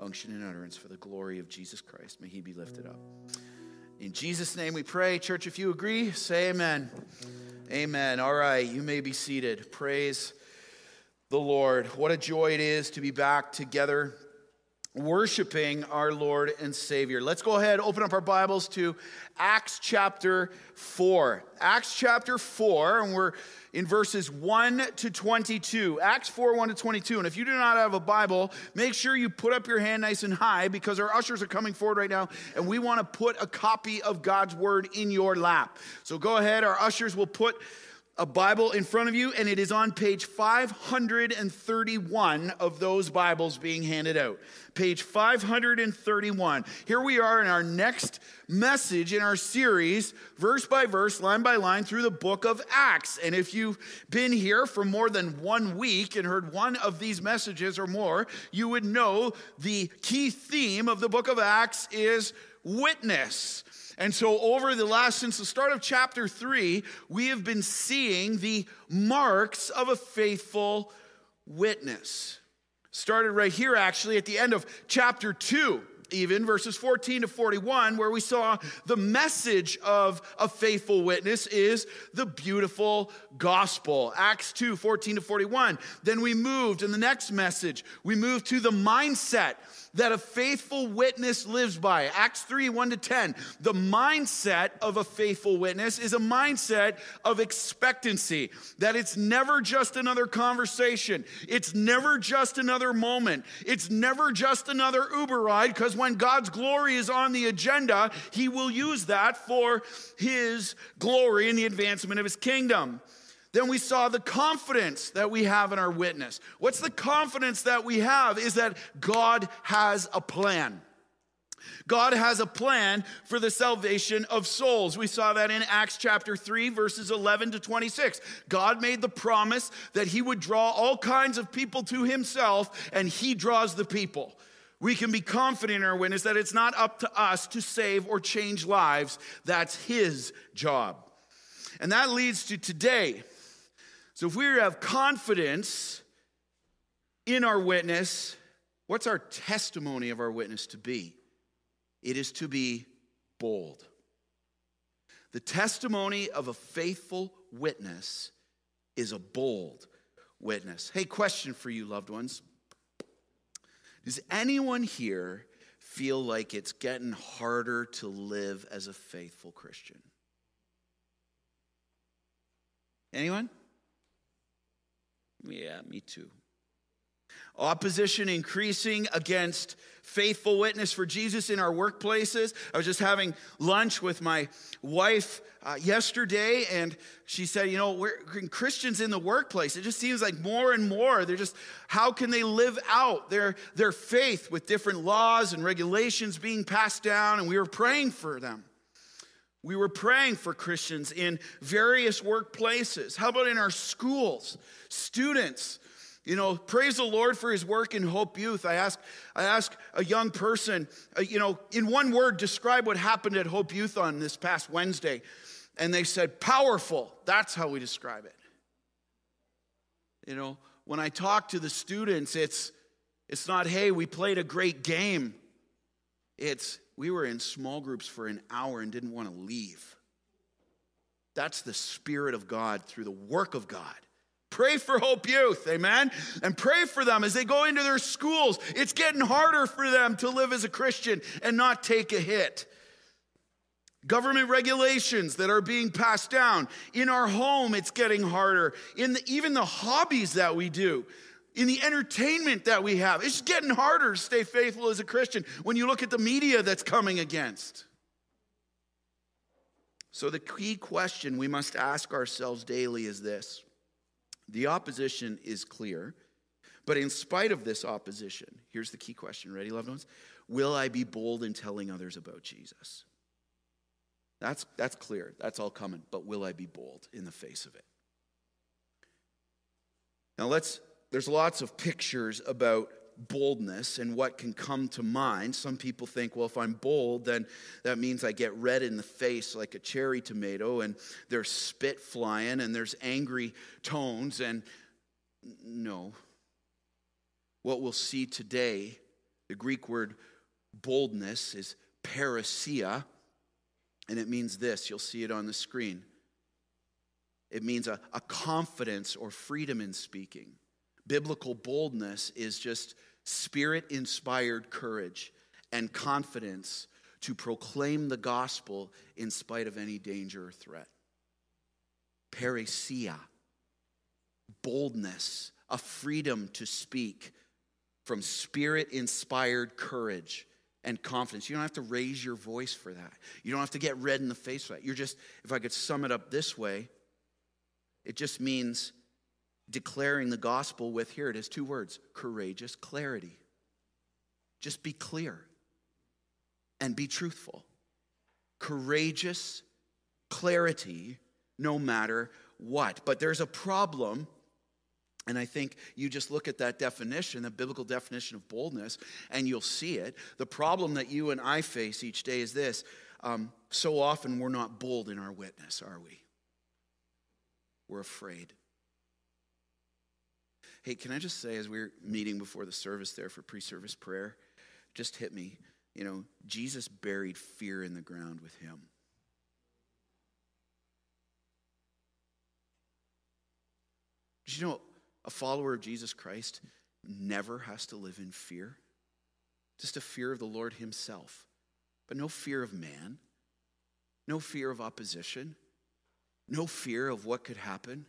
unction and utterance for the glory of Jesus Christ. May he be lifted up. In Jesus' name we pray. Church, if you agree, say amen. Amen. All right, you may be seated. Praise the Lord. What a joy it is to be back together worshiping our Lord and Savior. Let's go ahead, open up our Bibles to Acts chapter 4. Acts chapter 4, and we're in verses 1 to 22. Acts 4, 1 to 22. And if you do not have a Bible, make sure you put up your hand nice and high because our ushers are coming forward right now, and we want to put a copy of God's Word in your lap. So go ahead, our ushers will put a Bible in front of you, and it is on page 531 of those Bibles being handed out. Page 531. Here we are in our next message in our series, verse by verse, line by line, through the book of Acts. And if you've been here for more than one week and heard one of these messages or more, you would know the key theme of the book of Acts is witness. And so, over the last, since the start of chapter three, we have been seeing the marks of a faithful witness. Started right here, actually, at the end of chapter two even verses 14 to 41 where we saw the message of a faithful witness is the beautiful gospel acts 2 14 to 41 then we moved in the next message we moved to the mindset that a faithful witness lives by. Acts 3 1 to 10. The mindset of a faithful witness is a mindset of expectancy, that it's never just another conversation, it's never just another moment, it's never just another Uber ride, because when God's glory is on the agenda, He will use that for His glory and the advancement of His kingdom. Then we saw the confidence that we have in our witness. What's the confidence that we have is that God has a plan. God has a plan for the salvation of souls. We saw that in Acts chapter 3, verses 11 to 26. God made the promise that He would draw all kinds of people to Himself, and He draws the people. We can be confident in our witness that it's not up to us to save or change lives, that's His job. And that leads to today. So if we have confidence in our witness, what's our testimony of our witness to be? It is to be bold. The testimony of a faithful witness is a bold witness. Hey, question for you, loved ones. Does anyone here feel like it's getting harder to live as a faithful Christian? Anyone? Yeah, me too. Opposition increasing against faithful witness for Jesus in our workplaces. I was just having lunch with my wife uh, yesterday, and she said, You know, we're Christians in the workplace. It just seems like more and more, they're just, how can they live out their, their faith with different laws and regulations being passed down? And we were praying for them. We were praying for Christians in various workplaces. How about in our schools? Students, you know, praise the Lord for his work in Hope Youth. I ask, I ask a young person, uh, you know, in one word, describe what happened at Hope Youth on this past Wednesday. And they said, powerful. That's how we describe it. You know, when I talk to the students, it's, it's not, hey, we played a great game. It's, we were in small groups for an hour and didn't want to leave. That's the Spirit of God through the work of God. Pray for Hope Youth, amen? And pray for them as they go into their schools. It's getting harder for them to live as a Christian and not take a hit. Government regulations that are being passed down. In our home, it's getting harder. In the, even the hobbies that we do in the entertainment that we have. It's getting harder to stay faithful as a Christian when you look at the media that's coming against. So, the key question we must ask ourselves daily is this the opposition is clear, but in spite of this opposition, here's the key question. Ready, loved ones? Will I be bold in telling others about Jesus? That's, that's clear. That's all coming. But will I be bold in the face of it? Now, let's there's lots of pictures about boldness and what can come to mind. Some people think, well, if I'm bold, then that means I get red in the face like a cherry tomato, and there's spit flying and there's angry tones. And no. What we'll see today The Greek word boldness is parrhesia, and it means this. You'll see it on the screen. It means a, a confidence or freedom in speaking. Biblical boldness is just spirit inspired courage and confidence to proclaim the gospel in spite of any danger or threat. Parrhesia, boldness, a freedom to speak from spirit inspired courage and confidence. You don't have to raise your voice for that. You don't have to get red in the face for that. You're just, if I could sum it up this way, it just means declaring the gospel with here it is two words courageous clarity. Just be clear and be truthful. Courageous clarity no matter what. But there's a problem. And I think you just look at that definition, the biblical definition of boldness, and you'll see it. The problem that you and I face each day is this um, so often we're not bold in our witness, are we? We're afraid. Hey, can I just say, as we are meeting before the service there for pre service prayer, just hit me. You know, Jesus buried fear in the ground with him. Did you know a follower of Jesus Christ never has to live in fear? Just a fear of the Lord Himself, but no fear of man, no fear of opposition, no fear of what could happen.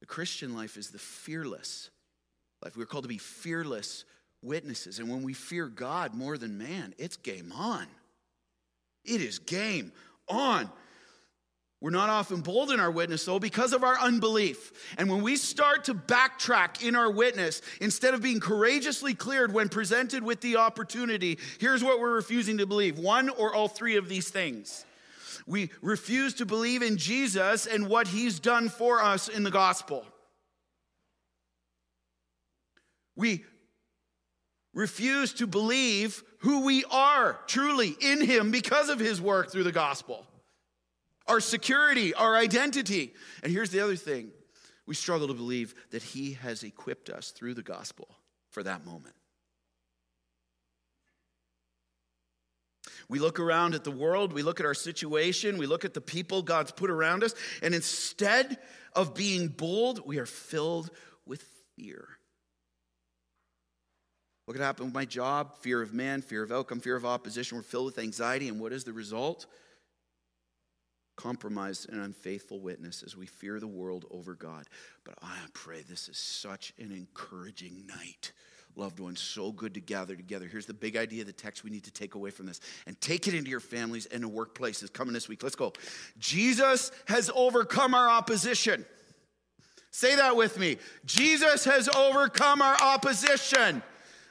The Christian life is the fearless life. We're called to be fearless witnesses. And when we fear God more than man, it's game on. It is game on. We're not often bold in our witness, though, because of our unbelief. And when we start to backtrack in our witness, instead of being courageously cleared when presented with the opportunity, here's what we're refusing to believe one or all three of these things. We refuse to believe in Jesus and what he's done for us in the gospel. We refuse to believe who we are truly in him because of his work through the gospel our security, our identity. And here's the other thing we struggle to believe that He has equipped us through the gospel for that moment. We look around at the world, we look at our situation, we look at the people God's put around us, and instead of being bold, we are filled with fear. What could happen with my job? Fear of man, fear of outcome, fear of opposition. We're filled with anxiety, and what is the result? compromised and unfaithful witness as we fear the world over God. But I pray this is such an encouraging night. Loved ones, so good to gather together. Here's the big idea of the text we need to take away from this and take it into your families and the workplaces coming this week. Let's go. Jesus has overcome our opposition. Say that with me. Jesus has overcome our opposition.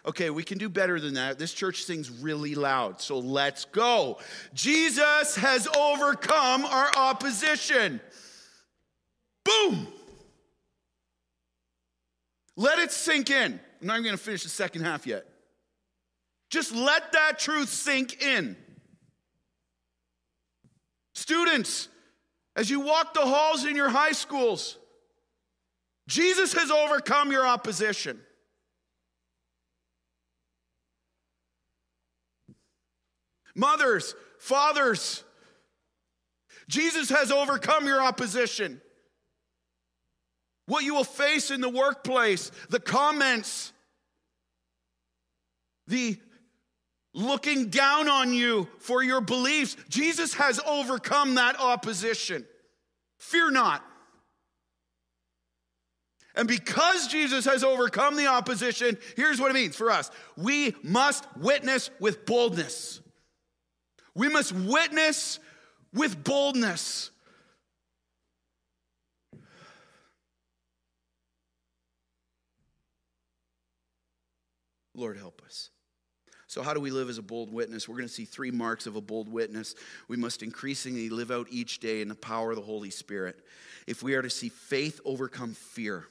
Okay, we can do better than that. This church sings really loud, so let's go. Jesus has overcome our opposition. Boom! Let it sink in. I'm not even going to finish the second half yet. Just let that truth sink in. Students, as you walk the halls in your high schools, Jesus has overcome your opposition. mothers, fathers. Jesus has overcome your opposition. What you will face in the workplace, the comments, the looking down on you for your beliefs, Jesus has overcome that opposition. Fear not. And because Jesus has overcome the opposition, here's what it means for us we must witness with boldness. We must witness with boldness. Lord, help us. So, how do we live as a bold witness? We're going to see three marks of a bold witness. We must increasingly live out each day in the power of the Holy Spirit. If we are to see faith overcome fear,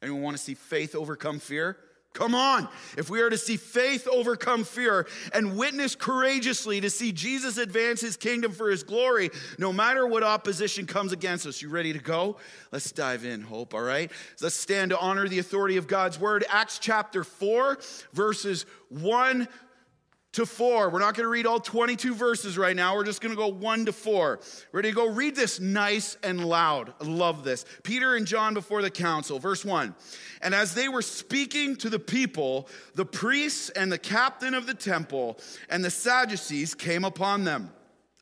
anyone want to see faith overcome fear? Come on. If we are to see faith overcome fear and witness courageously to see Jesus advance his kingdom for his glory, no matter what opposition comes against us, you ready to go? Let's dive in, Hope, all right? Let's stand to honor the authority of God's word. Acts chapter 4, verses 1 to 4. We're not going to read all 22 verses right now. We're just going to go 1 to 4. Ready to go? Read this nice and loud. I love this. Peter and John before the council. Verse 1. And as they were speaking to the people, the priests and the captain of the temple and the Sadducees came upon them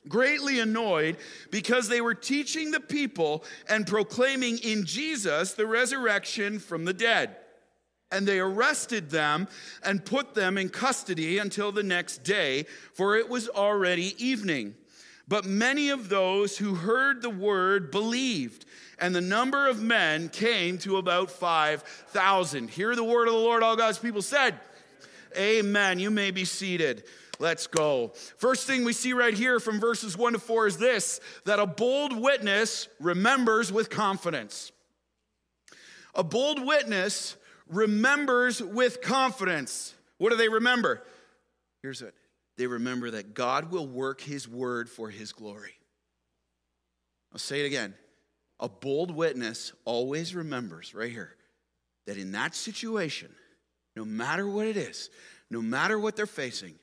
greatly annoyed because they were teaching the people and proclaiming in Jesus the resurrection from the dead and they arrested them and put them in custody until the next day, for it was already evening. But many of those who heard the word believed, and the number of men came to about 5,000. Hear the word of the Lord, all God's people said. Amen. You may be seated. Let's go. First thing we see right here from verses 1 to 4 is this that a bold witness remembers with confidence. A bold witness remembers with confidence. What do they remember? Here's it they remember that God will work his word for his glory. I'll say it again. A bold witness always remembers right here that in that situation, no matter what it is, no matter what they're facing,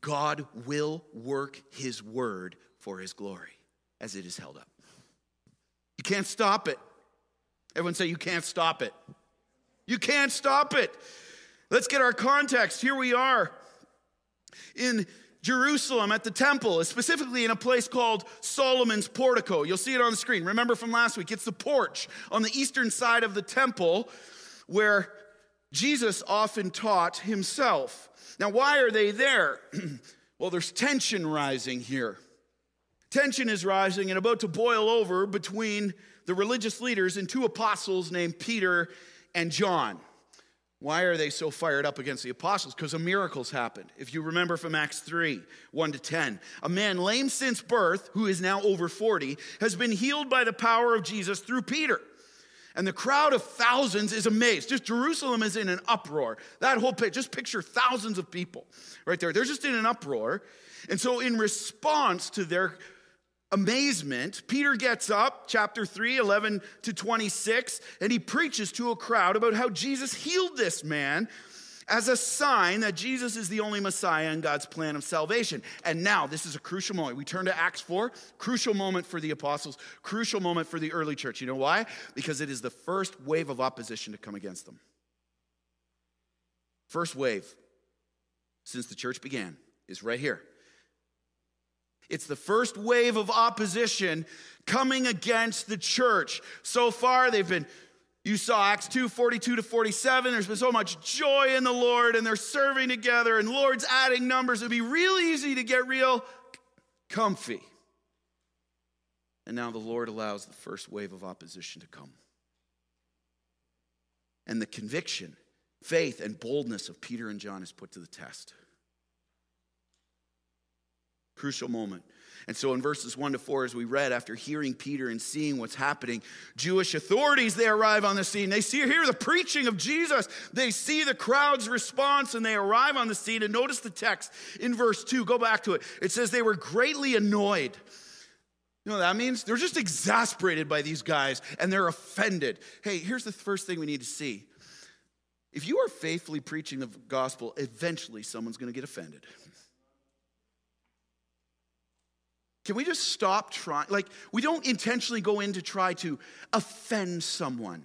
God will work his word for his glory as it is held up. You can't stop it. Everyone say, You can't stop it. You can't stop it. Let's get our context. Here we are in Jerusalem at the temple, specifically in a place called Solomon's portico. You'll see it on the screen. Remember from last week, it's the porch on the eastern side of the temple where Jesus often taught himself. Now, why are they there? well, there's tension rising here. Tension is rising and about to boil over between the religious leaders and two apostles named Peter and John. Why are they so fired up against the apostles? Because a miracles happened. If you remember from Acts 3 1 to 10, a man lame since birth, who is now over 40, has been healed by the power of Jesus through Peter. And the crowd of thousands is amazed. Just Jerusalem is in an uproar. That whole pit, just picture thousands of people right there. They're just in an uproar. And so, in response to their amazement, Peter gets up, chapter 3, 11 to 26, and he preaches to a crowd about how Jesus healed this man as a sign that Jesus is the only Messiah in God's plan of salvation. And now, this is a crucial moment. We turn to Acts 4, crucial moment for the apostles, crucial moment for the early church. You know why? Because it is the first wave of opposition to come against them. First wave since the church began is right here. It's the first wave of opposition coming against the church. So far, they've been, you saw Acts 2 42 to 47. There's been so much joy in the Lord, and they're serving together, and Lord's adding numbers. It'd be real easy to get real comfy. And now the Lord allows the first wave of opposition to come. And the conviction, faith, and boldness of Peter and John is put to the test. Crucial moment. And so in verses 1 to 4, as we read, after hearing Peter and seeing what's happening, Jewish authorities, they arrive on the scene. They see hear the preaching of Jesus. They see the crowd's response and they arrive on the scene. And notice the text in verse 2. Go back to it. It says they were greatly annoyed. You know what that means? They're just exasperated by these guys and they're offended. Hey, here's the first thing we need to see. If you are faithfully preaching the gospel, eventually someone's going to get offended. Can we just stop trying? Like, we don't intentionally go in to try to offend someone.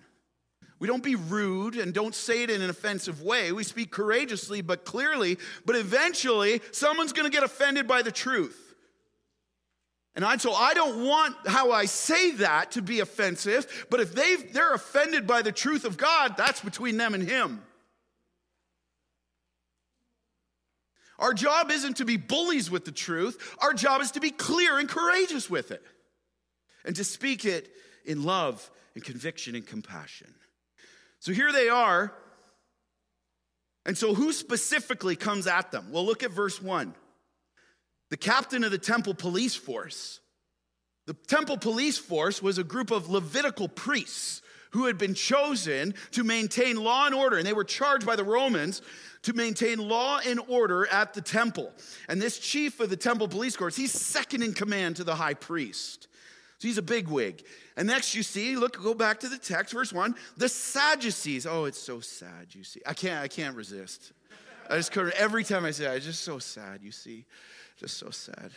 We don't be rude and don't say it in an offensive way. We speak courageously but clearly, but eventually someone's going to get offended by the truth. And I, so I don't want how I say that to be offensive, but if they they're offended by the truth of God, that's between them and him. Our job isn't to be bullies with the truth, our job is to be clear and courageous with it and to speak it in love and conviction and compassion. So here they are. And so, who specifically comes at them? Well, look at verse 1. The captain of the temple police force. The temple police force was a group of Levitical priests who had been chosen to maintain law and order, and they were charged by the Romans to maintain law and order at the temple. And this chief of the temple police courts, he's second in command to the high priest. So he's a big wig. And next you see, look, go back to the text, verse one, the Sadducees. Oh, it's so sad, you see. I can't, I can't resist. I just couldn't, every time I say it, it's just so sad, you see. Just so sad.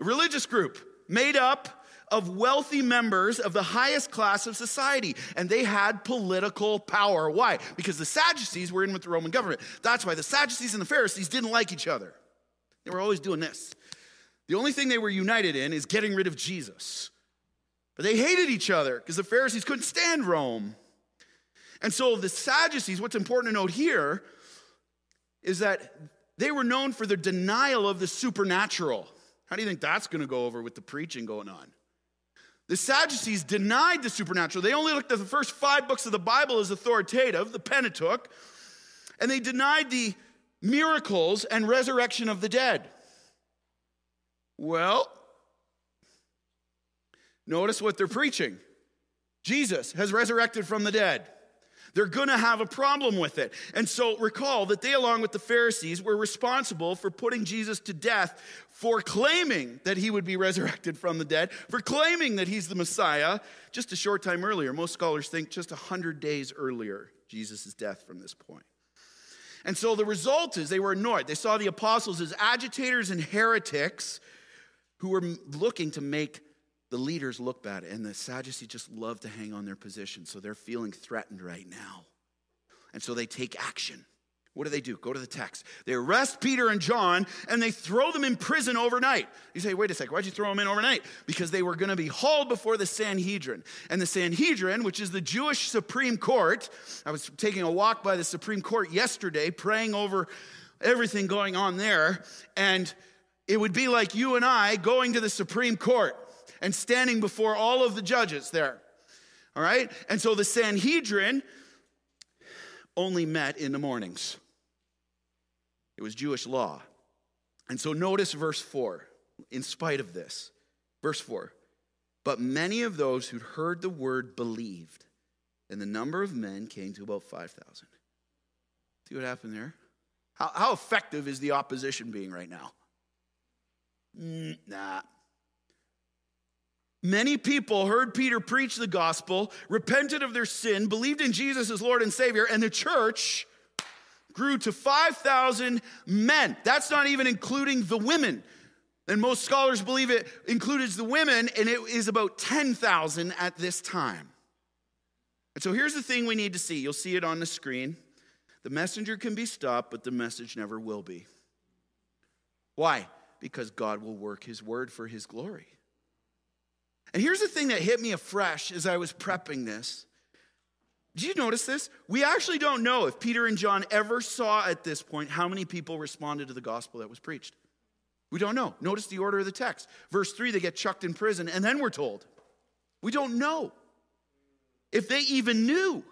A religious group made up of wealthy members of the highest class of society, and they had political power. Why? Because the Sadducees were in with the Roman government. That's why the Sadducees and the Pharisees didn't like each other. They were always doing this. The only thing they were united in is getting rid of Jesus. But they hated each other because the Pharisees couldn't stand Rome. And so the Sadducees, what's important to note here is that they were known for their denial of the supernatural. How do you think that's going to go over with the preaching going on? The Sadducees denied the supernatural. They only looked at the first five books of the Bible as authoritative, the Pentateuch, and they denied the miracles and resurrection of the dead. Well, notice what they're preaching Jesus has resurrected from the dead. They're going to have a problem with it. And so recall that they, along with the Pharisees, were responsible for putting Jesus to death for claiming that he would be resurrected from the dead, for claiming that he's the Messiah just a short time earlier. Most scholars think just 100 days earlier, Jesus' death from this point. And so the result is they were annoyed. They saw the apostles as agitators and heretics who were looking to make the leaders look bad. And the Sadducees just love to hang on their position. So they're feeling threatened right now. And so they take action. What do they do? Go to the text. They arrest Peter and John and they throw them in prison overnight. You say, wait a second, why'd you throw them in overnight? Because they were going to be hauled before the Sanhedrin. And the Sanhedrin, which is the Jewish Supreme Court, I was taking a walk by the Supreme Court yesterday, praying over everything going on there. And it would be like you and I going to the Supreme Court and standing before all of the judges there. All right? And so the Sanhedrin only met in the mornings. It was Jewish law. And so notice verse 4, in spite of this. Verse 4 But many of those who'd heard the word believed, and the number of men came to about 5,000. See what happened there? How, how effective is the opposition being right now? Mm, nah, Many people heard Peter preach the gospel, repented of their sin, believed in Jesus as Lord and Savior, and the church grew to 5,000 men. That's not even including the women. And most scholars believe it includes the women, and it is about 10,000 at this time. And so here's the thing we need to see. You'll see it on the screen. The messenger can be stopped, but the message never will be. Why? Because God will work his word for his glory. And here's the thing that hit me afresh as I was prepping this. Did you notice this? We actually don't know if Peter and John ever saw at this point how many people responded to the gospel that was preached. We don't know. Notice the order of the text. Verse 3, they get chucked in prison, and then we're told. We don't know if they even knew.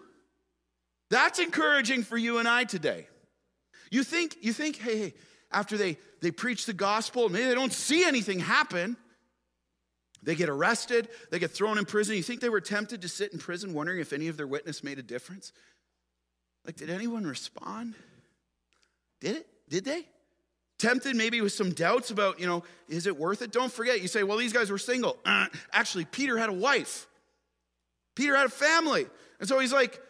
That's encouraging for you and I today. You think, you think, hey, hey, after they, they preach the gospel, maybe they don't see anything happen. They get arrested, they get thrown in prison. You think they were tempted to sit in prison wondering if any of their witness made a difference? Like, did anyone respond? Did it? Did they? Tempted maybe with some doubts about, you know, is it worth it? Don't forget, you say, well, these guys were single. Uh, actually, Peter had a wife, Peter had a family. And so he's like,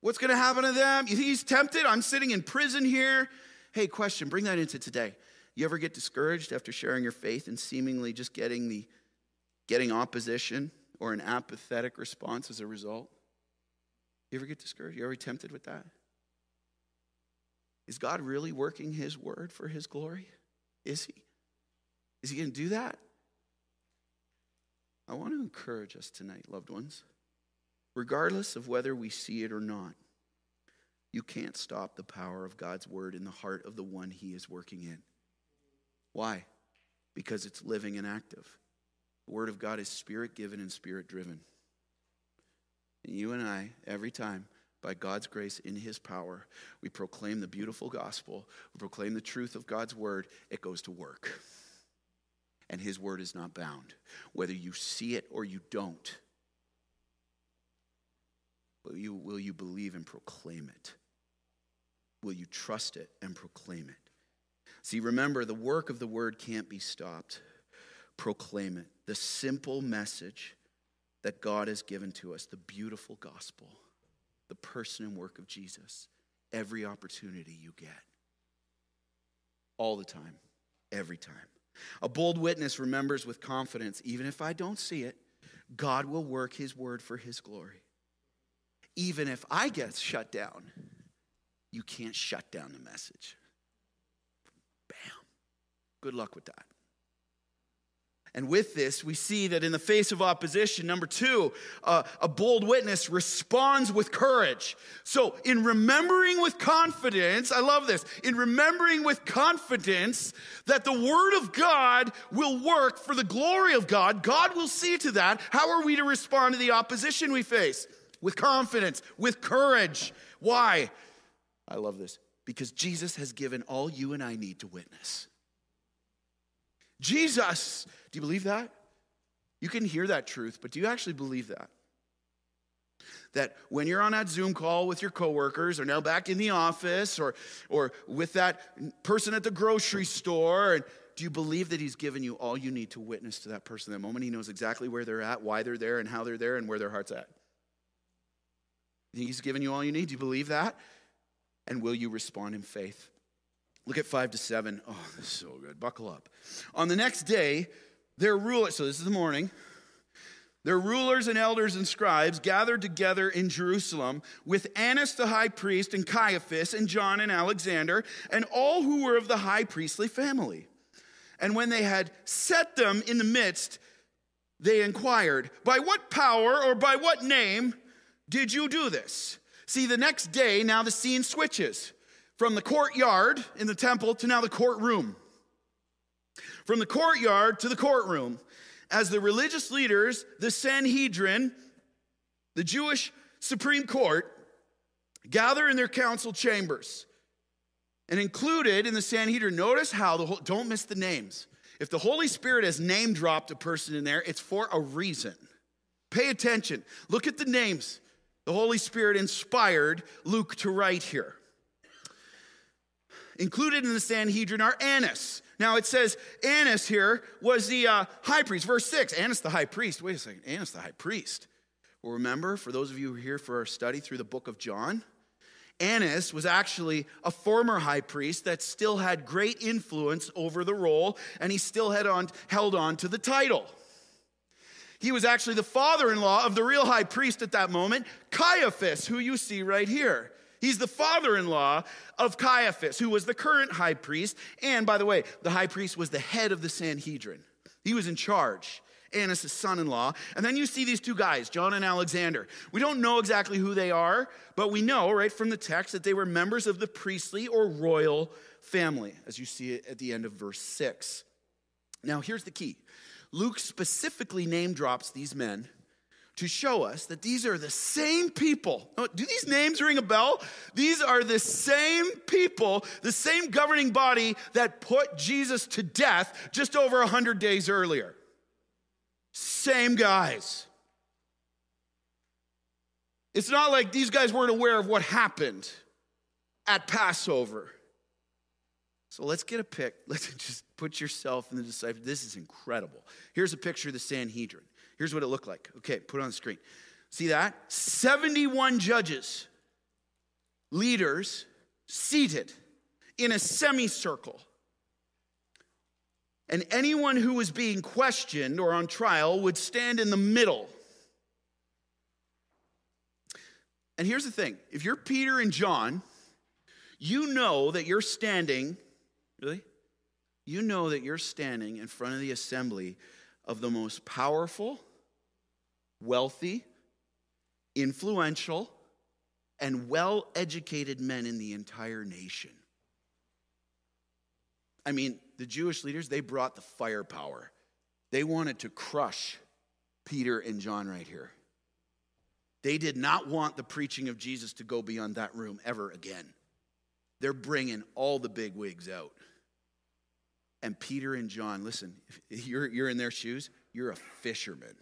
what's going to happen to them? You think he's tempted? I'm sitting in prison here. Hey, question, bring that into today. You ever get discouraged after sharing your faith and seemingly just getting the getting opposition or an apathetic response as a result? You ever get discouraged? You ever tempted with that? Is God really working His word for His glory? Is He? Is He going to do that? I want to encourage us tonight, loved ones. Regardless of whether we see it or not, you can't stop the power of God's word in the heart of the one He is working in. Why? Because it's living and active. The Word of God is spirit given and spirit driven. And you and I, every time, by God's grace in His power, we proclaim the beautiful gospel, we proclaim the truth of God's Word, it goes to work. And His Word is not bound, whether you see it or you don't. Will you, will you believe and proclaim it? Will you trust it and proclaim it? See, remember, the work of the word can't be stopped. Proclaim it. The simple message that God has given to us, the beautiful gospel, the person and work of Jesus, every opportunity you get. All the time, every time. A bold witness remembers with confidence, even if I don't see it, God will work his word for his glory. Even if I get shut down, you can't shut down the message. Bam. Good luck with that. And with this, we see that in the face of opposition, number two, uh, a bold witness responds with courage. So, in remembering with confidence, I love this, in remembering with confidence that the Word of God will work for the glory of God, God will see to that. How are we to respond to the opposition we face? With confidence, with courage. Why? I love this. Because Jesus has given all you and I need to witness. Jesus, do you believe that? You can hear that truth, but do you actually believe that? That when you're on that Zoom call with your coworkers or now back in the office or, or with that person at the grocery store, and do you believe that he's given you all you need to witness to that person that moment? He knows exactly where they're at, why they're there, and how they're there, and where their heart's at. He's given you all you need. Do you believe that? And will you respond in faith? Look at five to seven. Oh, this is so good. Buckle up. On the next day, their rulers, so this is the morning, their rulers and elders and scribes gathered together in Jerusalem with Annas the high priest and Caiaphas and John and Alexander and all who were of the high priestly family. And when they had set them in the midst, they inquired, By what power or by what name did you do this? See, the next day, now the scene switches from the courtyard in the temple to now the courtroom. From the courtyard to the courtroom. As the religious leaders, the Sanhedrin, the Jewish Supreme Court, gather in their council chambers. And included in the Sanhedrin, notice how the whole, don't miss the names. If the Holy Spirit has name dropped a person in there, it's for a reason. Pay attention. Look at the names the Holy Spirit inspired Luke to write here. Included in the Sanhedrin are Annas. Now it says Annas here was the uh, high priest. Verse 6 Annas the high priest. Wait a second. Annas the high priest. Well, remember, for those of you who are here for our study through the book of John, Annas was actually a former high priest that still had great influence over the role, and he still had on, held on to the title. He was actually the father in law of the real high priest at that moment, Caiaphas, who you see right here. He's the father in law of Caiaphas, who was the current high priest. And by the way, the high priest was the head of the Sanhedrin, he was in charge. Annas' son in law. And then you see these two guys, John and Alexander. We don't know exactly who they are, but we know, right, from the text that they were members of the priestly or royal family, as you see it at the end of verse 6. Now, here's the key Luke specifically name drops these men to show us that these are the same people. Oh, do these names ring a bell? These are the same people, the same governing body that put Jesus to death just over 100 days earlier. Same guys. It's not like these guys weren't aware of what happened at Passover. So let's get a pic. Let's just put yourself in the disciple. This is incredible. Here's a picture of the Sanhedrin. Here's what it looked like. Okay, put it on the screen. See that? 71 judges, leaders, seated in a semicircle. And anyone who was being questioned or on trial would stand in the middle. And here's the thing if you're Peter and John, you know that you're standing, really? You know that you're standing in front of the assembly of the most powerful, wealthy, influential, and well educated men in the entire nation. I mean, the Jewish leaders, they brought the firepower. They wanted to crush Peter and John right here. They did not want the preaching of Jesus to go beyond that room ever again. They're bringing all the big wigs out. And Peter and John, listen, you're, you're in their shoes, you're a fisherman.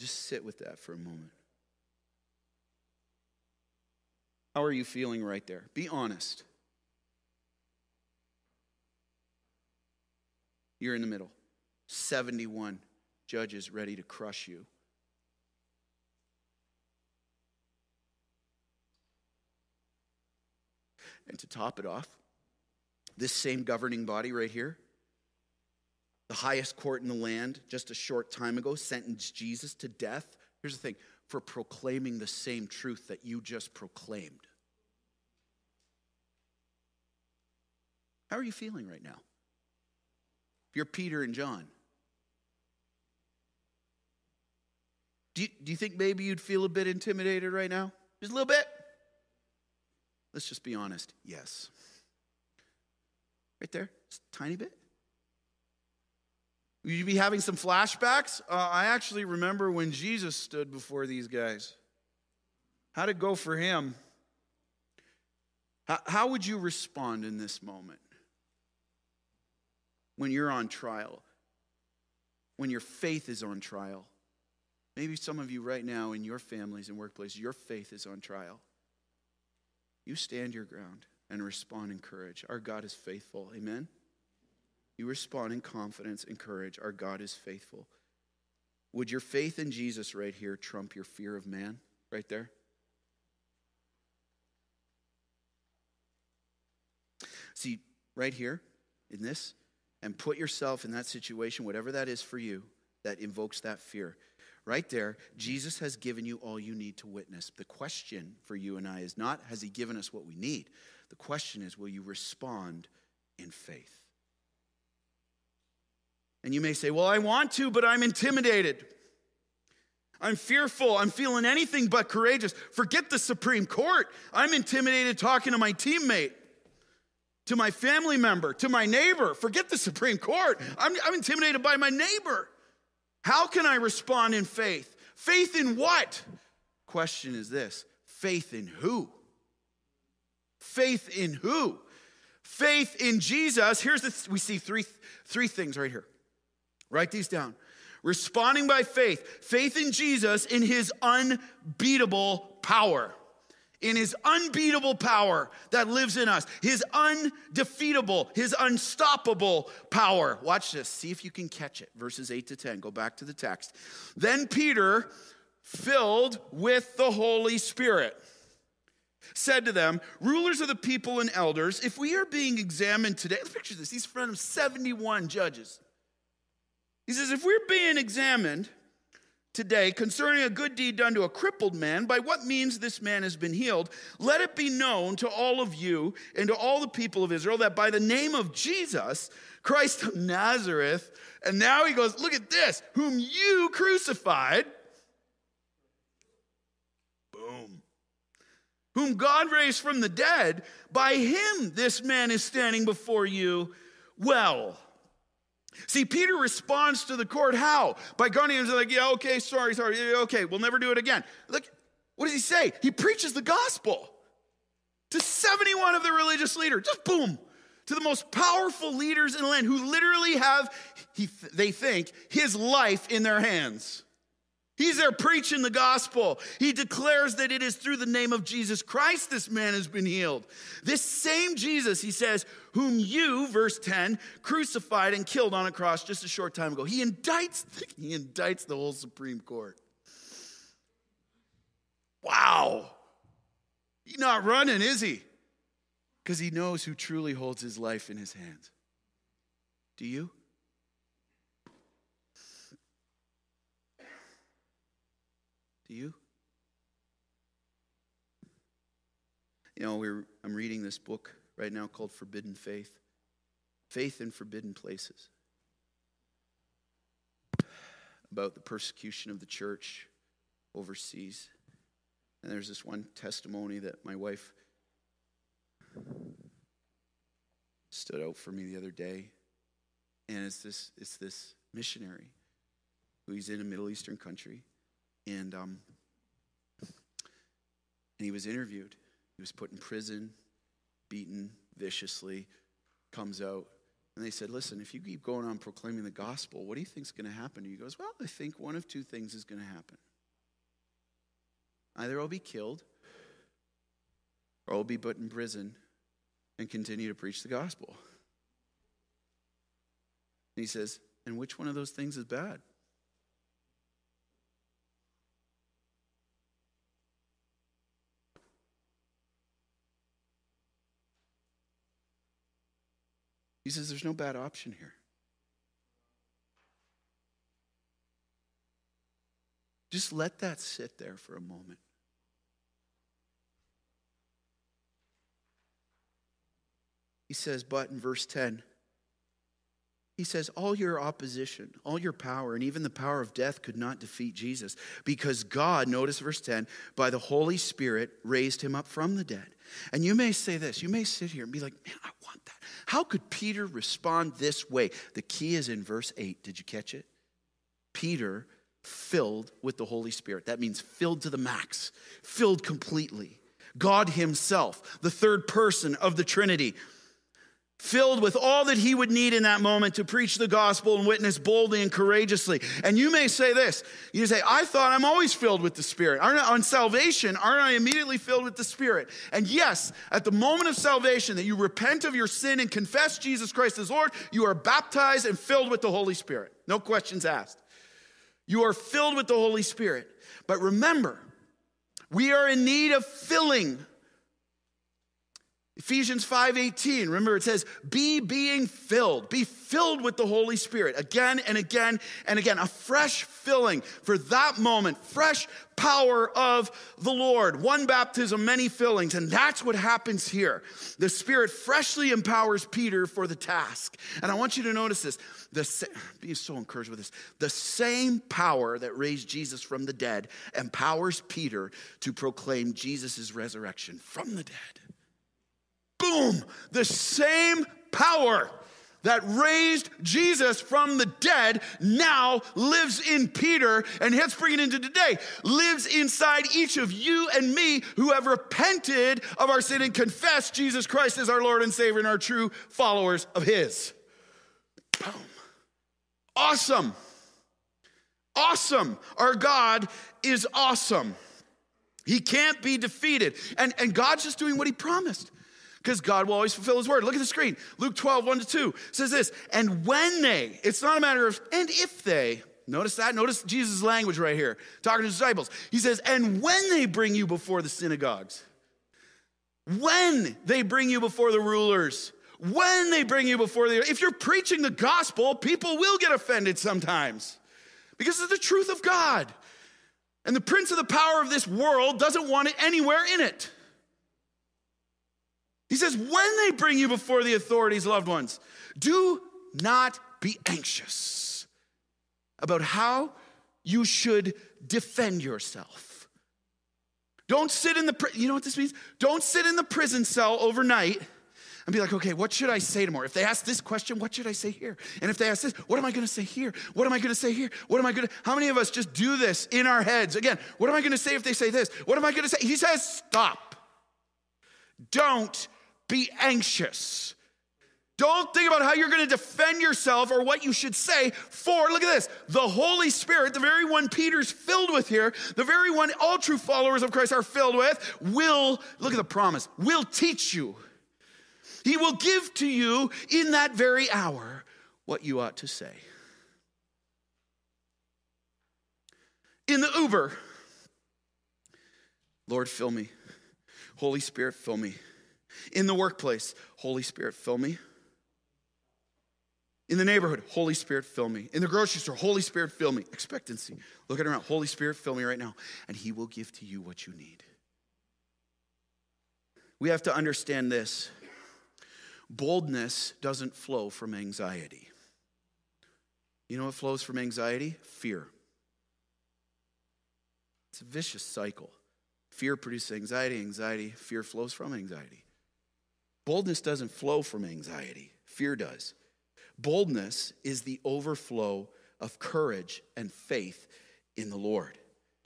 Just sit with that for a moment. How are you feeling right there? Be honest. You're in the middle. 71 judges ready to crush you. And to top it off, this same governing body right here, the highest court in the land, just a short time ago, sentenced Jesus to death. Here's the thing for proclaiming the same truth that you just proclaimed. How are you feeling right now? If you're Peter and John, do you, do you think maybe you'd feel a bit intimidated right now? Just a little bit? Let's just be honest. Yes. Right there, just a tiny bit. You be having some flashbacks? Uh, I actually remember when Jesus stood before these guys. How'd it go for him? How, how would you respond in this moment? When you're on trial, when your faith is on trial. Maybe some of you right now in your families and workplaces, your faith is on trial. You stand your ground and respond in courage. Our God is faithful. Amen. You respond in confidence and courage. Our God is faithful. Would your faith in Jesus right here trump your fear of man right there? See, right here in this, and put yourself in that situation, whatever that is for you, that invokes that fear. Right there, Jesus has given you all you need to witness. The question for you and I is not, has he given us what we need? The question is, will you respond in faith? And you may say, Well, I want to, but I'm intimidated. I'm fearful. I'm feeling anything but courageous. Forget the Supreme Court. I'm intimidated talking to my teammate, to my family member, to my neighbor. Forget the Supreme Court. I'm, I'm intimidated by my neighbor. How can I respond in faith? Faith in what? Question is this faith in who? Faith in who? Faith in Jesus. Here's the, we see three, three things right here. Write these down. Responding by faith, faith in Jesus in his unbeatable power. In his unbeatable power that lives in us, his undefeatable, his unstoppable power. Watch this, see if you can catch it. Verses 8 to 10. Go back to the text. Then Peter, filled with the Holy Spirit, said to them, Rulers of the people and elders, if we are being examined today, picture this. He's in front of 71 judges. He says, if we're being examined today concerning a good deed done to a crippled man, by what means this man has been healed, let it be known to all of you and to all the people of Israel that by the name of Jesus, Christ of Nazareth, and now he goes, look at this, whom you crucified, boom, whom God raised from the dead, by him this man is standing before you well. See, Peter responds to the court how? By going and like, yeah, okay, sorry, sorry, yeah, okay, we'll never do it again. Look, what does he say? He preaches the gospel to 71 of the religious leaders. Just boom. To the most powerful leaders in the land who literally have, he, they think, his life in their hands. He's there preaching the gospel. He declares that it is through the name of Jesus Christ this man has been healed. This same Jesus, he says, whom you, verse 10, crucified and killed on a cross just a short time ago. He indicts, he indicts the whole Supreme Court. Wow. He's not running, is he? Because he knows who truly holds his life in his hands. Do you? Do you? You know, we're, I'm reading this book right now called Forbidden Faith Faith in Forbidden Places. About the persecution of the church overseas. And there's this one testimony that my wife stood out for me the other day. And it's this, it's this missionary who's in a Middle Eastern country and, um, and he was interviewed. He was put in prison, beaten viciously, comes out. And they said, Listen, if you keep going on proclaiming the gospel, what do you think is going to happen? He goes, Well, I think one of two things is going to happen. Either I'll be killed, or I'll be put in prison and continue to preach the gospel. And he says, And which one of those things is bad? He says, There's no bad option here. Just let that sit there for a moment. He says, but in verse 10, he says, All your opposition, all your power, and even the power of death could not defeat Jesus because God, notice verse 10, by the Holy Spirit raised him up from the dead. And you may say this, you may sit here and be like, Man, I want that. How could Peter respond this way? The key is in verse 8. Did you catch it? Peter filled with the Holy Spirit. That means filled to the max, filled completely. God Himself, the third person of the Trinity, filled with all that he would need in that moment to preach the gospel and witness boldly and courageously. And you may say this you say, I thought I'm always filled with the Spirit. Aren't I, on salvation, aren't I immediately filled with the Spirit? And yes, at the moment of salvation, that you repent of your sin and confess Jesus Christ as Lord, you are baptized and filled with the Holy Spirit. No questions asked. You are filled with the Holy Spirit. But remember, we are in need of filling Ephesians 5:18 remember it says be being filled be filled with the Holy Spirit again and again and again a fresh filling for that moment fresh power of the Lord one baptism many fillings. And that's what happens here. The Spirit freshly empowers Peter for the task. And I want you to notice this. The be so encouraged with this. The same power that raised Jesus from the dead empowers Peter to proclaim Jesus' resurrection from the dead boom, the same power that raised Jesus from the dead now lives in Peter, and let's bring it into today, lives inside each of you and me who have repented of our sin and confessed Jesus Christ as our Lord and Savior and our true followers of His. Boom. Awesome. Awesome. Our God is awesome. He can't be defeated. And, and God's just doing what He promised because God will always fulfill his word. Look at the screen. Luke 12, 1 to 2 says this, and when they, it's not a matter of, and if they, notice that? Notice Jesus' language right here, talking to his disciples. He says, and when they bring you before the synagogues, when they bring you before the rulers, when they bring you before the, if you're preaching the gospel, people will get offended sometimes because of the truth of God. And the prince of the power of this world doesn't want it anywhere in it. He says, when they bring you before the authorities, loved ones, do not be anxious about how you should defend yourself. Don't sit in the, you know what this means? Don't sit in the prison cell overnight and be like, okay, what should I say tomorrow? If they ask this question, what should I say here? And if they ask this, what am I gonna say here? What am I gonna say here? What am I gonna, how many of us just do this in our heads? Again, what am I gonna say if they say this? What am I gonna say? He says, stop. Don't be anxious. Don't think about how you're going to defend yourself or what you should say. For, look at this, the Holy Spirit, the very one Peter's filled with here, the very one all true followers of Christ are filled with, will, look at the promise, will teach you. He will give to you in that very hour what you ought to say. In the Uber, Lord, fill me. Holy Spirit, fill me. In the workplace, Holy Spirit, fill me. In the neighborhood, Holy Spirit, fill me. In the grocery store, Holy Spirit, fill me. Expectancy. Looking around, Holy Spirit, fill me right now. And He will give to you what you need. We have to understand this boldness doesn't flow from anxiety. You know what flows from anxiety? Fear. It's a vicious cycle. Fear produces anxiety, anxiety, fear flows from anxiety. Boldness doesn't flow from anxiety, fear does. Boldness is the overflow of courage and faith in the Lord,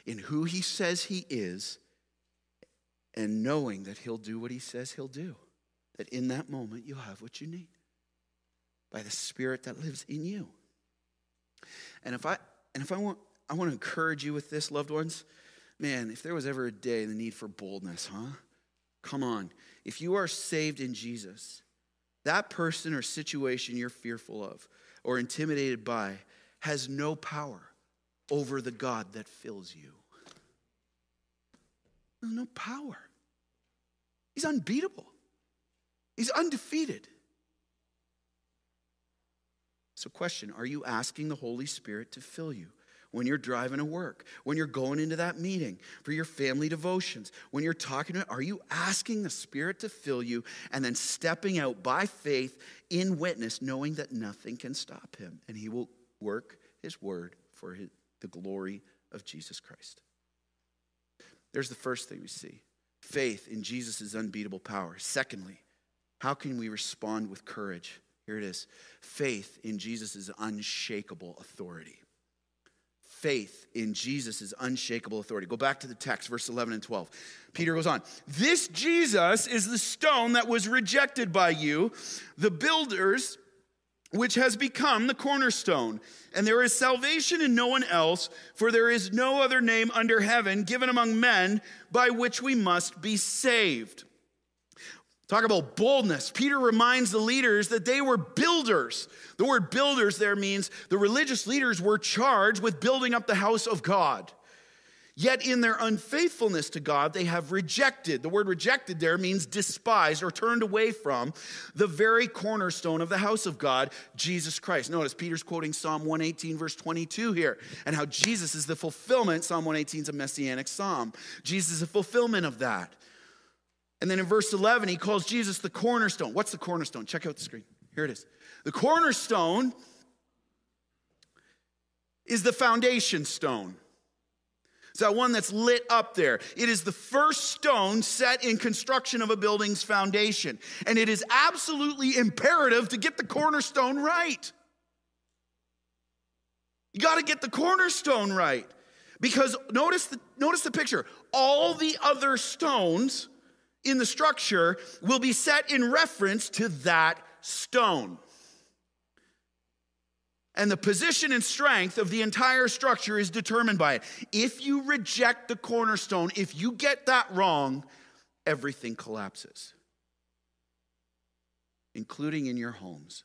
in who He says He is, and knowing that He'll do what He says He'll do. That in that moment you'll have what you need. by the Spirit that lives in you. And if I and if I want I want to encourage you with this, loved ones, man, if there was ever a day the need for boldness, huh? Come on. If you are saved in Jesus, that person or situation you're fearful of or intimidated by has no power over the God that fills you. There's no power. He's unbeatable, he's undefeated. So, question Are you asking the Holy Spirit to fill you? When you're driving to work, when you're going into that meeting for your family devotions, when you're talking to, it? are you asking the Spirit to fill you and then stepping out by faith in witness, knowing that nothing can stop him and he will work his word for his, the glory of Jesus Christ? There's the first thing we see faith in Jesus' unbeatable power. Secondly, how can we respond with courage? Here it is faith in Jesus' unshakable authority faith in Jesus' unshakable authority. Go back to the text, verse 11 and 12. Peter goes on This Jesus is the stone that was rejected by you, the builders, which has become the cornerstone. And there is salvation in no one else, for there is no other name under heaven given among men by which we must be saved. Talk about boldness. Peter reminds the leaders that they were builders. The word builders there means the religious leaders were charged with building up the house of God. Yet in their unfaithfulness to God, they have rejected. The word rejected there means despised or turned away from the very cornerstone of the house of God, Jesus Christ. Notice Peter's quoting Psalm 118, verse 22 here, and how Jesus is the fulfillment. Psalm 118 is a messianic psalm. Jesus is the fulfillment of that. And then in verse 11, he calls Jesus the cornerstone. What's the cornerstone? Check out the screen. Here it is. The cornerstone is the foundation stone. It's that one that's lit up there. It is the first stone set in construction of a building's foundation. And it is absolutely imperative to get the cornerstone right. You got to get the cornerstone right. Because notice the, notice the picture. All the other stones in the structure will be set in reference to that stone. And the position and strength of the entire structure is determined by it. If you reject the cornerstone, if you get that wrong, everything collapses, including in your homes,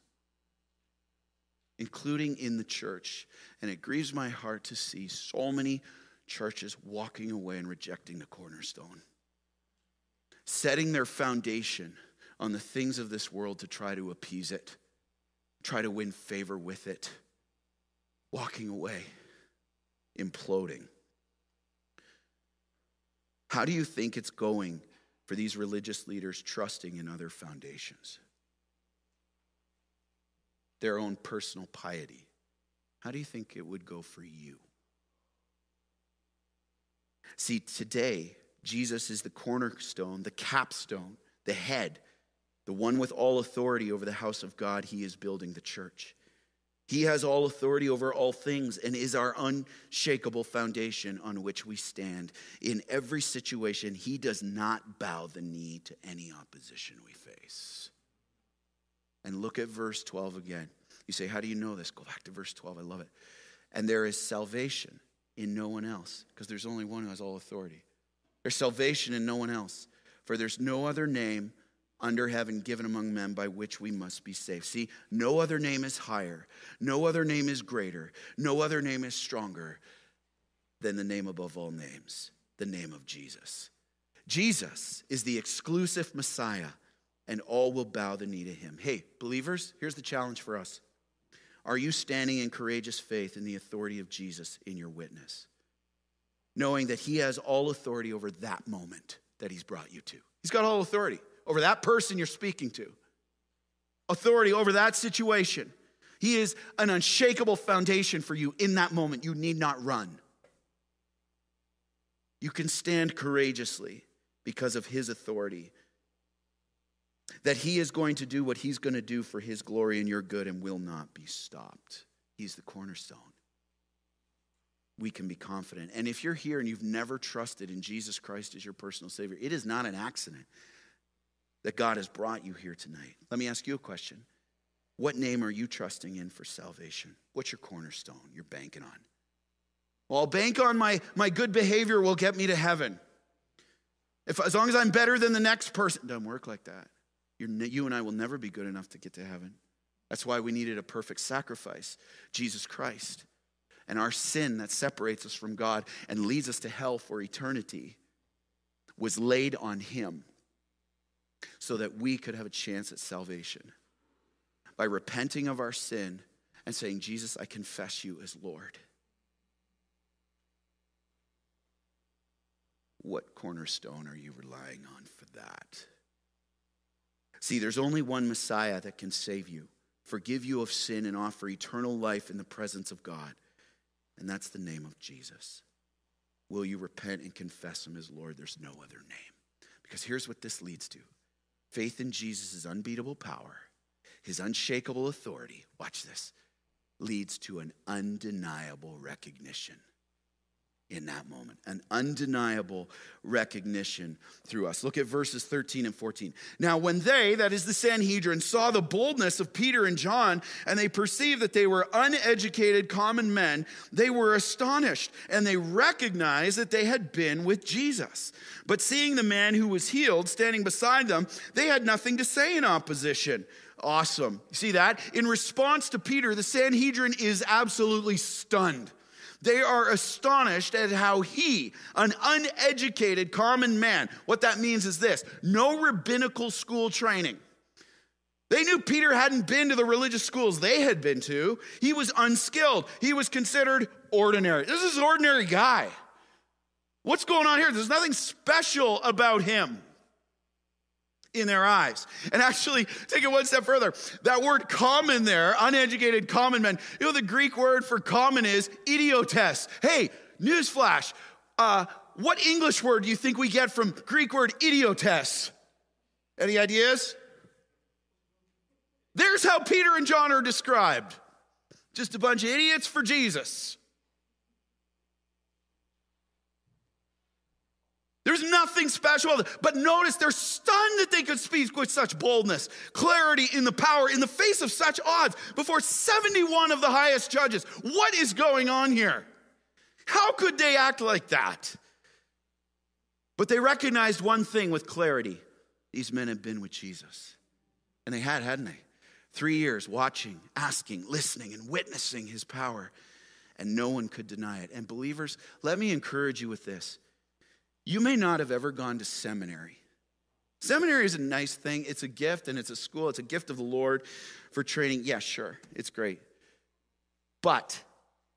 including in the church. And it grieves my heart to see so many churches walking away and rejecting the cornerstone setting their foundation on the things of this world to try to appease it, try to win favor with it, walking away, imploding. How do you think it's going for these religious leaders trusting in other foundations? Their own personal piety. How do you think it would go for you? See, today, Jesus is the cornerstone, the capstone, the head, the one with all authority over the house of God. He is building the church. He has all authority over all things and is our unshakable foundation on which we stand. In every situation, He does not bow the knee to any opposition we face. And look at verse 12 again. You say, How do you know this? Go back to verse 12. I love it. And there is salvation in no one else, because there's only one who has all authority. There's salvation in no one else, for there's no other name under heaven given among men by which we must be saved. See, no other name is higher, no other name is greater, no other name is stronger than the name above all names, the name of Jesus. Jesus is the exclusive Messiah, and all will bow the knee to him. Hey, believers, here's the challenge for us. Are you standing in courageous faith in the authority of Jesus in your witness? Knowing that He has all authority over that moment that He's brought you to. He's got all authority over that person you're speaking to, authority over that situation. He is an unshakable foundation for you in that moment. You need not run. You can stand courageously because of His authority. That He is going to do what He's going to do for His glory and your good and will not be stopped. He's the cornerstone we can be confident. And if you're here and you've never trusted in Jesus Christ as your personal Savior, it is not an accident that God has brought you here tonight. Let me ask you a question What name are you trusting in for salvation? What's your cornerstone you're banking on? Well, I'll bank on my, my good behavior will get me to heaven. If, as long as I'm better than the next person, doesn't work like that. You're, you and I will never be good enough to get to heaven. That's why we needed a perfect sacrifice, Jesus Christ. And our sin that separates us from God and leads us to hell for eternity was laid on him so that we could have a chance at salvation by repenting of our sin and saying, Jesus, I confess you as Lord. What cornerstone are you relying on for that? See, there's only one Messiah that can save you, forgive you of sin, and offer eternal life in the presence of God. And that's the name of Jesus. Will you repent and confess him as Lord? There's no other name. Because here's what this leads to faith in Jesus' unbeatable power, his unshakable authority. Watch this leads to an undeniable recognition in that moment, an undeniable recognition through us. Look at verses 13 and 14. Now, when they, that is the Sanhedrin, saw the boldness of Peter and John, and they perceived that they were uneducated common men, they were astonished, and they recognized that they had been with Jesus. But seeing the man who was healed standing beside them, they had nothing to say in opposition. Awesome. See that? In response to Peter, the Sanhedrin is absolutely stunned. They are astonished at how he, an uneducated common man, what that means is this no rabbinical school training. They knew Peter hadn't been to the religious schools they had been to. He was unskilled. He was considered ordinary. This is an ordinary guy. What's going on here? There's nothing special about him in their eyes. And actually, take it one step further. That word common there, uneducated common men, you know the Greek word for common is idiotes. Hey, newsflash. Uh, what English word do you think we get from Greek word idiotes? Any ideas? There's how Peter and John are described. Just a bunch of idiots for Jesus. There's nothing special. But notice they're stunned that they could speak with such boldness, clarity in the power, in the face of such odds before 71 of the highest judges. What is going on here? How could they act like that? But they recognized one thing with clarity these men had been with Jesus. And they had, hadn't they? Three years watching, asking, listening, and witnessing his power. And no one could deny it. And believers, let me encourage you with this. You may not have ever gone to seminary. Seminary is a nice thing. It's a gift and it's a school. It's a gift of the Lord for training. Yeah, sure. It's great. But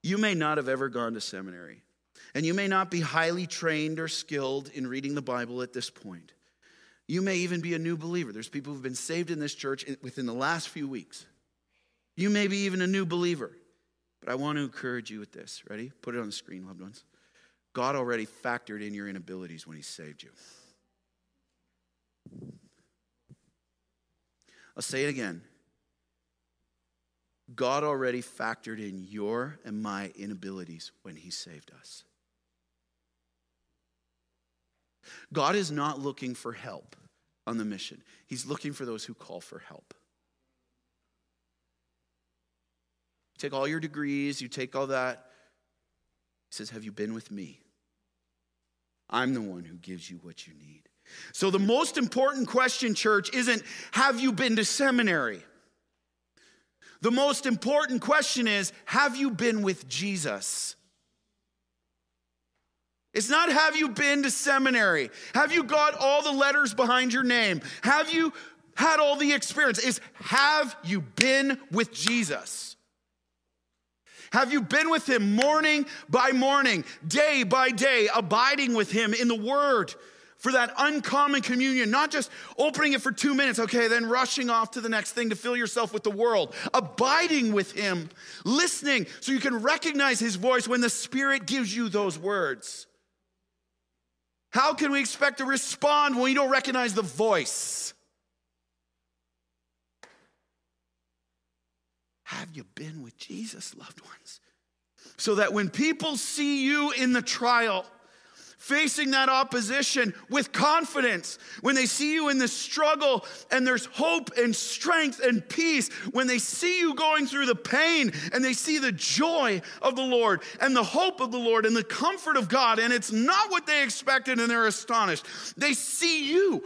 you may not have ever gone to seminary. And you may not be highly trained or skilled in reading the Bible at this point. You may even be a new believer. There's people who've been saved in this church within the last few weeks. You may be even a new believer. But I want to encourage you with this. Ready? Put it on the screen, loved ones. God already factored in your inabilities when He saved you. I'll say it again. God already factored in your and my inabilities when He saved us. God is not looking for help on the mission, He's looking for those who call for help. You take all your degrees, you take all that. He says, Have you been with me? I'm the one who gives you what you need. So, the most important question, church, isn't have you been to seminary? The most important question is have you been with Jesus? It's not have you been to seminary? Have you got all the letters behind your name? Have you had all the experience? Is have you been with Jesus? Have you been with him morning by morning, day by day, abiding with him in the word? for that uncommon communion, not just opening it for two minutes, okay, then rushing off to the next thing to fill yourself with the world, abiding with Him, listening so you can recognize His voice when the Spirit gives you those words. How can we expect to respond when we don't recognize the voice? Have you been with Jesus, loved ones? So that when people see you in the trial, facing that opposition with confidence, when they see you in the struggle and there's hope and strength and peace, when they see you going through the pain and they see the joy of the Lord and the hope of the Lord and the comfort of God, and it's not what they expected and they're astonished. They see you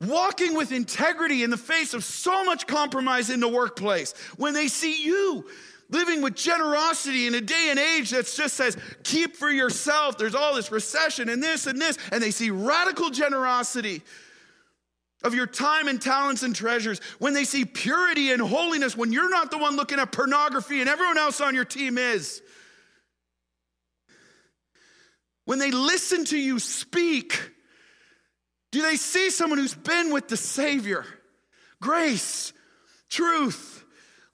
walking with integrity in the face of so much compromise in the workplace. When they see you living with generosity in a day and age that just says, keep for yourself. There's all this recession and this and this. And they see radical generosity of your time and talents and treasures. When they see purity and holiness, when you're not the one looking at pornography and everyone else on your team is. When they listen to you speak, do they see someone who's been with the Savior? Grace, truth,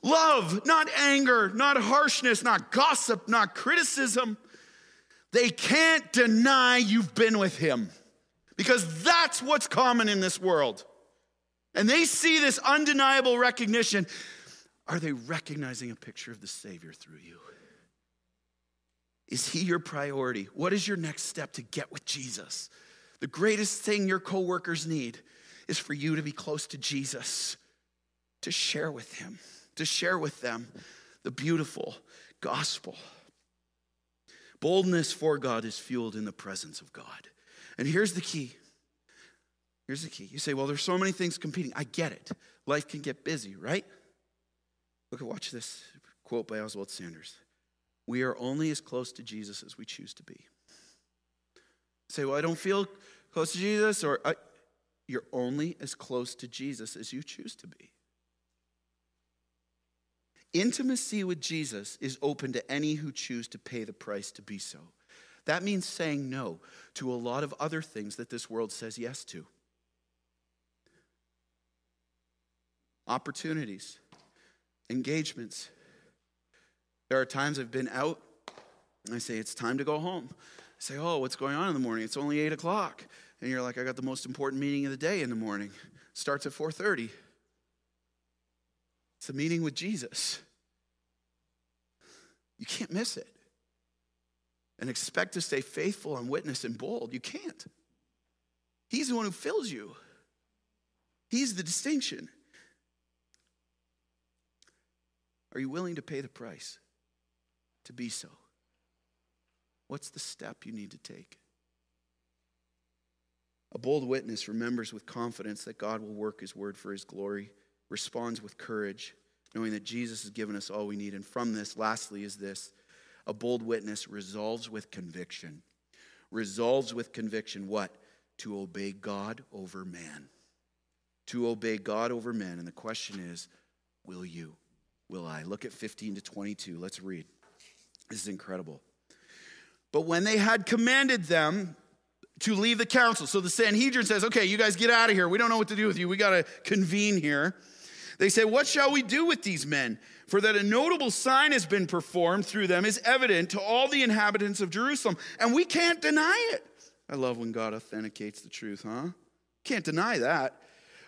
Love, not anger, not harshness, not gossip, not criticism. They can't deny you've been with him because that's what's common in this world. And they see this undeniable recognition. Are they recognizing a picture of the Savior through you? Is he your priority? What is your next step to get with Jesus? The greatest thing your coworkers need is for you to be close to Jesus, to share with him to share with them the beautiful gospel. Boldness for God is fueled in the presence of God. And here's the key. Here's the key. You say, well, there's so many things competing. I get it. Life can get busy, right? Look at, watch this quote by Oswald Sanders. We are only as close to Jesus as we choose to be. Say, well, I don't feel close to Jesus, or you're only as close to Jesus as you choose to be. Intimacy with Jesus is open to any who choose to pay the price to be so. That means saying no to a lot of other things that this world says yes to. Opportunities, engagements. There are times I've been out and I say, It's time to go home. Say, Oh, what's going on in the morning? It's only 8 o'clock. And you're like, I got the most important meeting of the day in the morning. Starts at 4:30. It's a meeting with Jesus. You can't miss it. And expect to stay faithful and witness and bold. You can't. He's the one who fills you, He's the distinction. Are you willing to pay the price to be so? What's the step you need to take? A bold witness remembers with confidence that God will work his word for his glory responds with courage, knowing that Jesus has given us all we need. And from this, lastly, is this a bold witness resolves with conviction. Resolves with conviction what? To obey God over man. To obey God over men. And the question is, will you? Will I? Look at 15 to 22. Let's read. This is incredible. But when they had commanded them to leave the council, so the Sanhedrin says, okay, you guys get out of here. We don't know what to do with you. We got to convene here. They say, What shall we do with these men? For that a notable sign has been performed through them is evident to all the inhabitants of Jerusalem, and we can't deny it. I love when God authenticates the truth, huh? Can't deny that.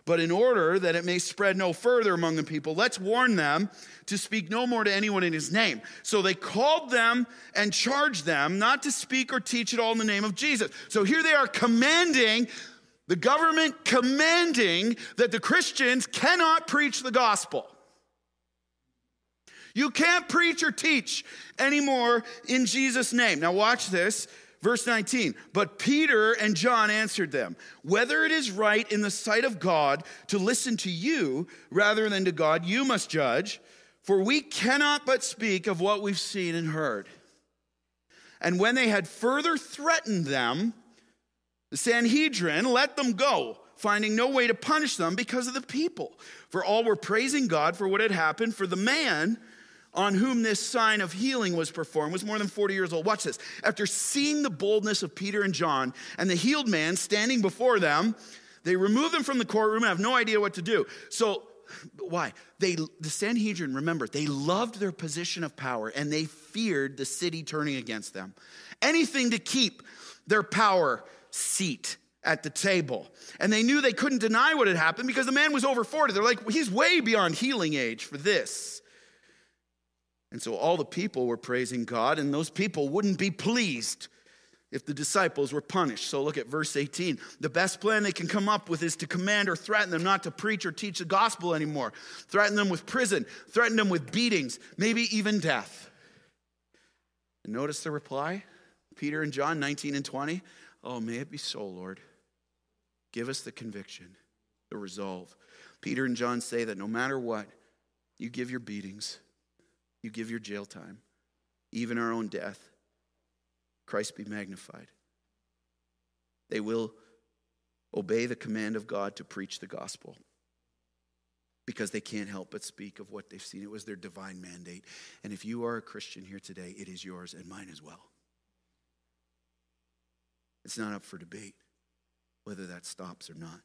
But in order that it may spread no further among the people, let's warn them to speak no more to anyone in his name. So they called them and charged them not to speak or teach at all in the name of Jesus. So here they are commanding the government commanding that the Christians cannot preach the gospel. You can't preach or teach anymore in Jesus' name. Now, watch this. Verse 19, but Peter and John answered them, Whether it is right in the sight of God to listen to you rather than to God, you must judge, for we cannot but speak of what we've seen and heard. And when they had further threatened them, the Sanhedrin let them go, finding no way to punish them because of the people. For all were praising God for what had happened, for the man on whom this sign of healing was performed was more than 40 years old. Watch this. After seeing the boldness of Peter and John and the healed man standing before them, they remove them from the courtroom and have no idea what to do. So, why? They, the Sanhedrin, remember, they loved their position of power and they feared the city turning against them. Anything to keep their power seat at the table. And they knew they couldn't deny what had happened because the man was over 40. They're like, he's way beyond healing age for this. And so all the people were praising God, and those people wouldn't be pleased if the disciples were punished. So look at verse 18. The best plan they can come up with is to command or threaten them not to preach or teach the gospel anymore, threaten them with prison, threaten them with beatings, maybe even death. And notice the reply Peter and John 19 and 20. Oh, may it be so, Lord. Give us the conviction, the resolve. Peter and John say that no matter what, you give your beatings, you give your jail time, even our own death Christ be magnified. They will obey the command of God to preach the gospel because they can't help but speak of what they've seen. It was their divine mandate. And if you are a Christian here today, it is yours and mine as well. It's not up for debate whether that stops or not.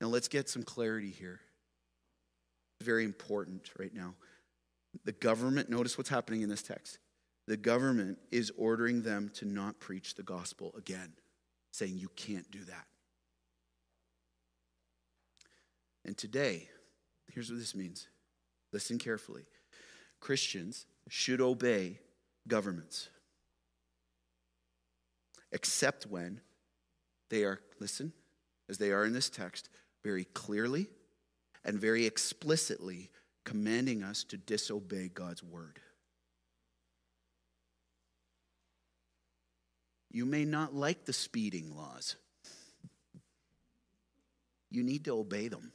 Now, let's get some clarity here. Very important right now. The government, notice what's happening in this text the government is ordering them to not preach the gospel again, saying you can't do that. And today, here's what this means listen carefully. Christians should obey governments, except when they are, listen, as they are in this text, very clearly and very explicitly commanding us to disobey God's word. You may not like the speeding laws. You need to obey them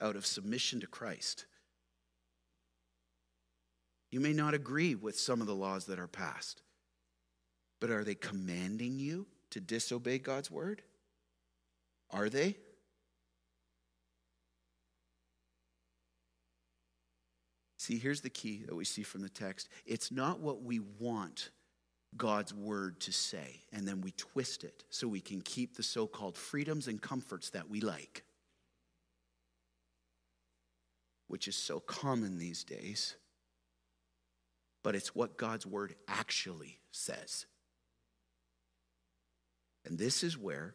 out of submission to Christ. You may not agree with some of the laws that are passed, but are they commanding you to disobey God's word? Are they? See, here's the key that we see from the text it's not what we want God's word to say, and then we twist it so we can keep the so called freedoms and comforts that we like, which is so common these days. But it's what God's word actually says. And this is where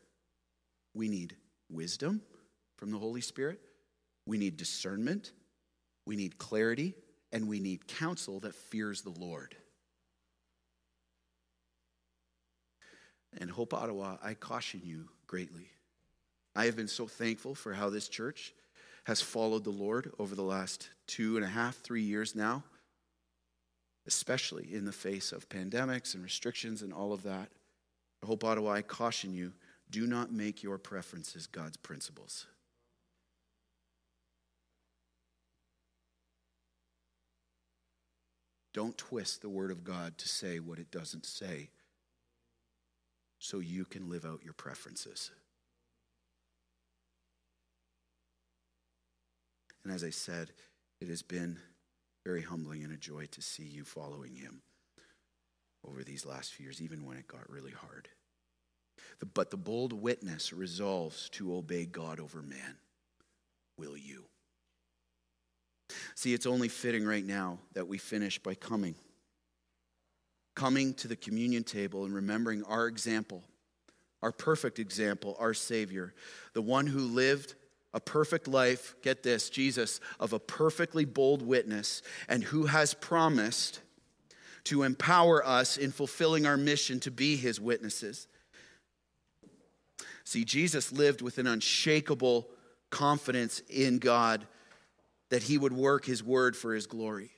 we need wisdom from the Holy Spirit, we need discernment, we need clarity, and we need counsel that fears the Lord. And Hope Ottawa, I caution you greatly. I have been so thankful for how this church has followed the Lord over the last two and a half, three years now, especially in the face of pandemics and restrictions and all of that. Hope Ottawa, I caution you do not make your preferences God's principles. Don't twist the Word of God to say what it doesn't say so you can live out your preferences. And as I said, it has been very humbling and a joy to see you following him over these last few years, even when it got really hard. But the bold witness resolves to obey God over man. Will you? See, it's only fitting right now that we finish by coming coming to the communion table and remembering our example, our perfect example, our Savior, the one who lived a perfect life, get this, Jesus, of a perfectly bold witness, and who has promised to empower us in fulfilling our mission to be his witnesses. See, Jesus lived with an unshakable confidence in God that he would work his word for his glory.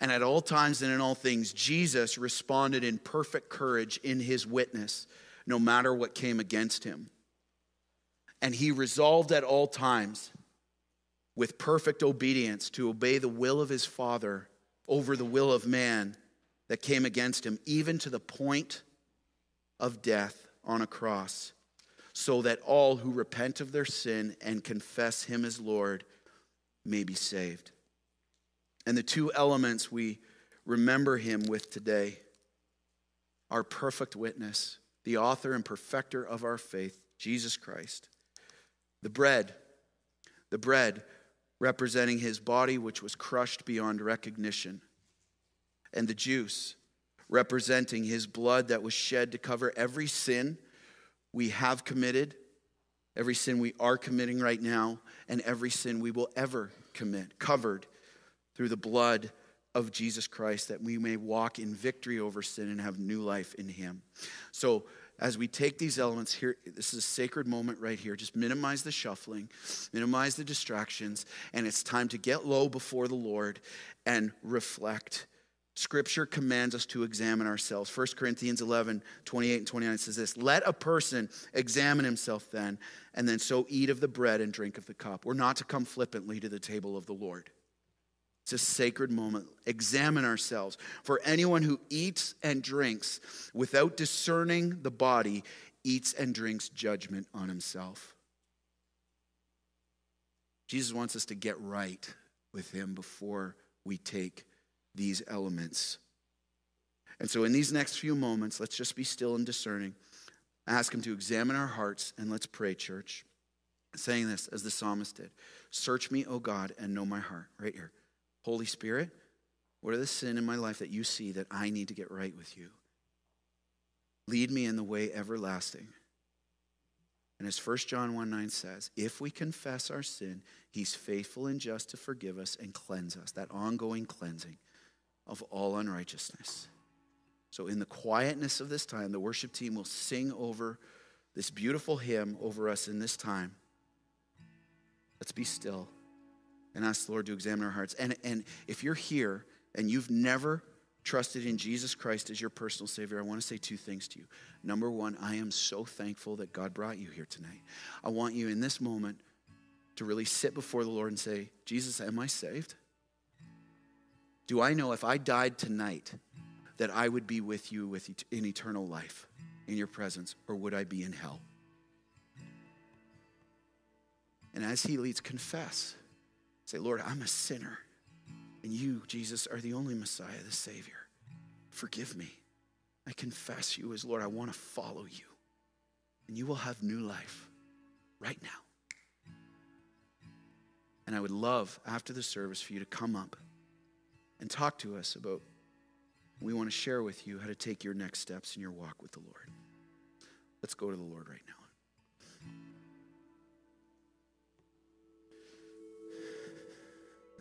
And at all times and in all things, Jesus responded in perfect courage in his witness, no matter what came against him. And he resolved at all times with perfect obedience to obey the will of his Father over the will of man that came against him, even to the point of death on a cross, so that all who repent of their sin and confess him as Lord may be saved. And the two elements we remember him with today our perfect witness, the author and perfecter of our faith, Jesus Christ. The bread, the bread representing his body, which was crushed beyond recognition, and the juice representing his blood that was shed to cover every sin we have committed, every sin we are committing right now, and every sin we will ever commit, covered through the blood of Jesus Christ that we may walk in victory over sin and have new life in Him. So, as we take these elements here, this is a sacred moment right here. Just minimize the shuffling, minimize the distractions, and it's time to get low before the Lord and reflect. Scripture commands us to examine ourselves. 1 Corinthians 11, 28 and 29 says this Let a person examine himself then, and then so eat of the bread and drink of the cup. We're not to come flippantly to the table of the Lord. It's a sacred moment. Examine ourselves. For anyone who eats and drinks without discerning the body eats and drinks judgment on himself. Jesus wants us to get right with him before we take these elements. And so, in these next few moments, let's just be still and discerning. Ask him to examine our hearts, and let's pray, church. Saying this as the psalmist did Search me, O God, and know my heart. Right here. Holy Spirit, what are the sin in my life that you see that I need to get right with you? Lead me in the way everlasting. And as 1 John 1 9 says, if we confess our sin, he's faithful and just to forgive us and cleanse us, that ongoing cleansing of all unrighteousness. So, in the quietness of this time, the worship team will sing over this beautiful hymn over us in this time. Let's be still and ask the Lord to examine our hearts. And, and if you're here and you've never trusted in Jesus Christ as your personal Savior, I want to say two things to you. Number one, I am so thankful that God brought you here tonight. I want you in this moment to really sit before the Lord and say, Jesus, am I saved? Do I know if I died tonight that I would be with you with in eternal life in your presence, or would I be in hell? And as He leads, confess. Say, Lord, I'm a sinner. And you, Jesus, are the only Messiah, the Savior. Forgive me. I confess you as Lord. I want to follow you. And you will have new life right now. And I would love, after the service, for you to come up and talk to us about, we want to share with you how to take your next steps in your walk with the Lord. Let's go to the Lord right now.